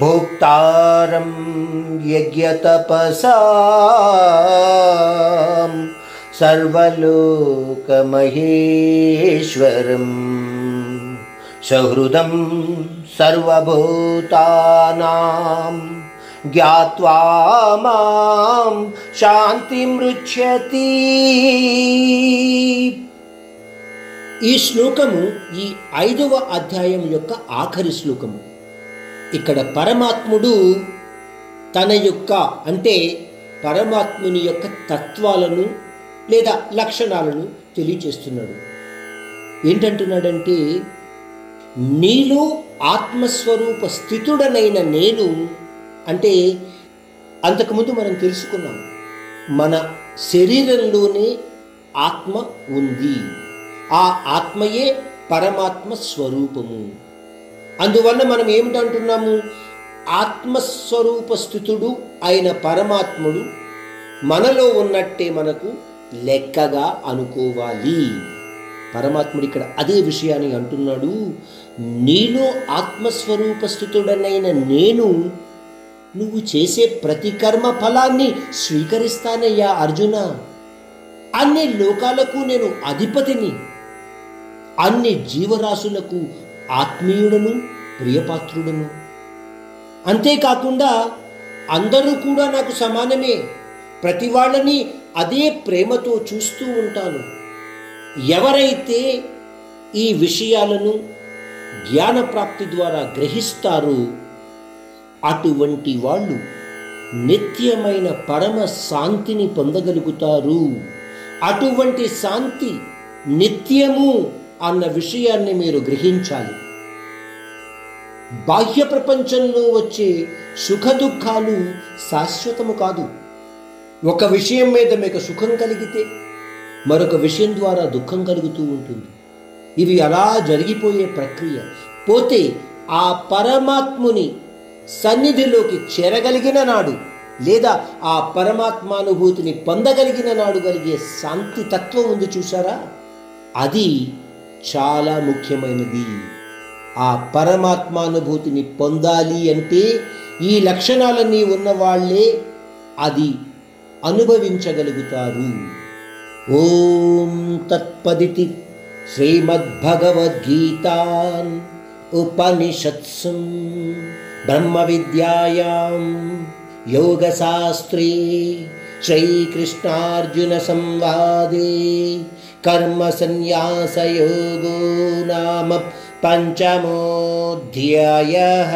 भोक्तारं यज्ञतपसां सर्वलोकमहेश्वरं सहृदं सर्वभूतानां ज्ञात्वा मां शान्तिमृच्छति ఈ శ్లోకము ఈ ఐదవ అధ్యాయం యొక్క ఆఖరి శ్లోకము ఇక్కడ పరమాత్ముడు తన యొక్క అంటే పరమాత్ముని యొక్క తత్వాలను లేదా లక్షణాలను తెలియచేస్తున్నాడు ఏంటంటున్నాడంటే నీలో ఆత్మస్వరూప స్థితుడనైన నేను అంటే అంతకుముందు మనం తెలుసుకున్నాం మన శరీరంలోనే ఆత్మ ఉంది. ఆ ఆత్మయే పరమాత్మ స్వరూపము. అందువల్ల మనం ఏమిటంటున్నాము? ఆత్మస్వరూప స్థితుడు అయిన పరమాత్ముడు మనలో ఉన్నట్టే మనకు లెక్కగా అనుకోవాలి. పరమాత్ముడు ఇక్కడ అదే విషయాన్ని అంటున్నాడు. నీలో ఆత్మస్వరూప స్థితుడనైన నేను నువ్వు చేసే ప్రతి కర్మ ఫలాన్ని స్వీకరిస్తానయ్యా అర్జున. అన్ని లోకాలకు నేను అధిపతిని అన్ని జీవరాశులకు ఆత్మీయుడను ప్రియపాత్రుడను. అంతేకాకుండా అందరూ కూడా నాకు సమానమే. ప్రతి వాళ్ళని అదే ప్రేమతో చూస్తూ ఉంటాను. ఎవరైతే ఈ విషయాలను జ్ఞానప్రాప్తి ద్వారా గ్రహిస్తారో అటువంటి వాళ్ళు నిత్యమైన పరమ శాంతిని పొందగలుగుతారు. అటువంటి శాంతి నిత్యము అన్న విషయాన్ని మీరు గ్రహించాలి. బాహ్య ప్రపంచంలో వచ్చే సుఖ దుఃఖాలు శాశ్వతము కాదు. ఒక విషయం మీద మీకు సుఖం కలిగితే మరొక విషయం ద్వారా దుఃఖం కలుగుతూ ఉంటుంది. ఇవి అలా జరిగిపోయే ప్రక్రియ. పోతే ఆ పరమాత్ముని సన్నిధిలోకి చేరగలిగిన నాడు లేదా ఆ పరమాత్మానుభూతిని పొందగలిగిన నాడు కలిగే శాంతి తత్వం ఉంది చూసారా అది చాలా ముఖ్యమైనది. ఆ పరమాత్మానుభూతిని పొందాలి అంటే ఈ లక్షణాలన్నీ ఉన్నవాళ్ళే అది అనుభవించగలుగుతారు. ఓం తత్పదితి శ్రీమద్భగవద్గీతాన్ ఉపనిషత్సం బ్రహ్మ విద్యాయాం యోగశాస్త్రే శ్రీకృష్ణార్జున कर्मसन्न्यासयोगो नाम पञ्चमोऽध्यायः।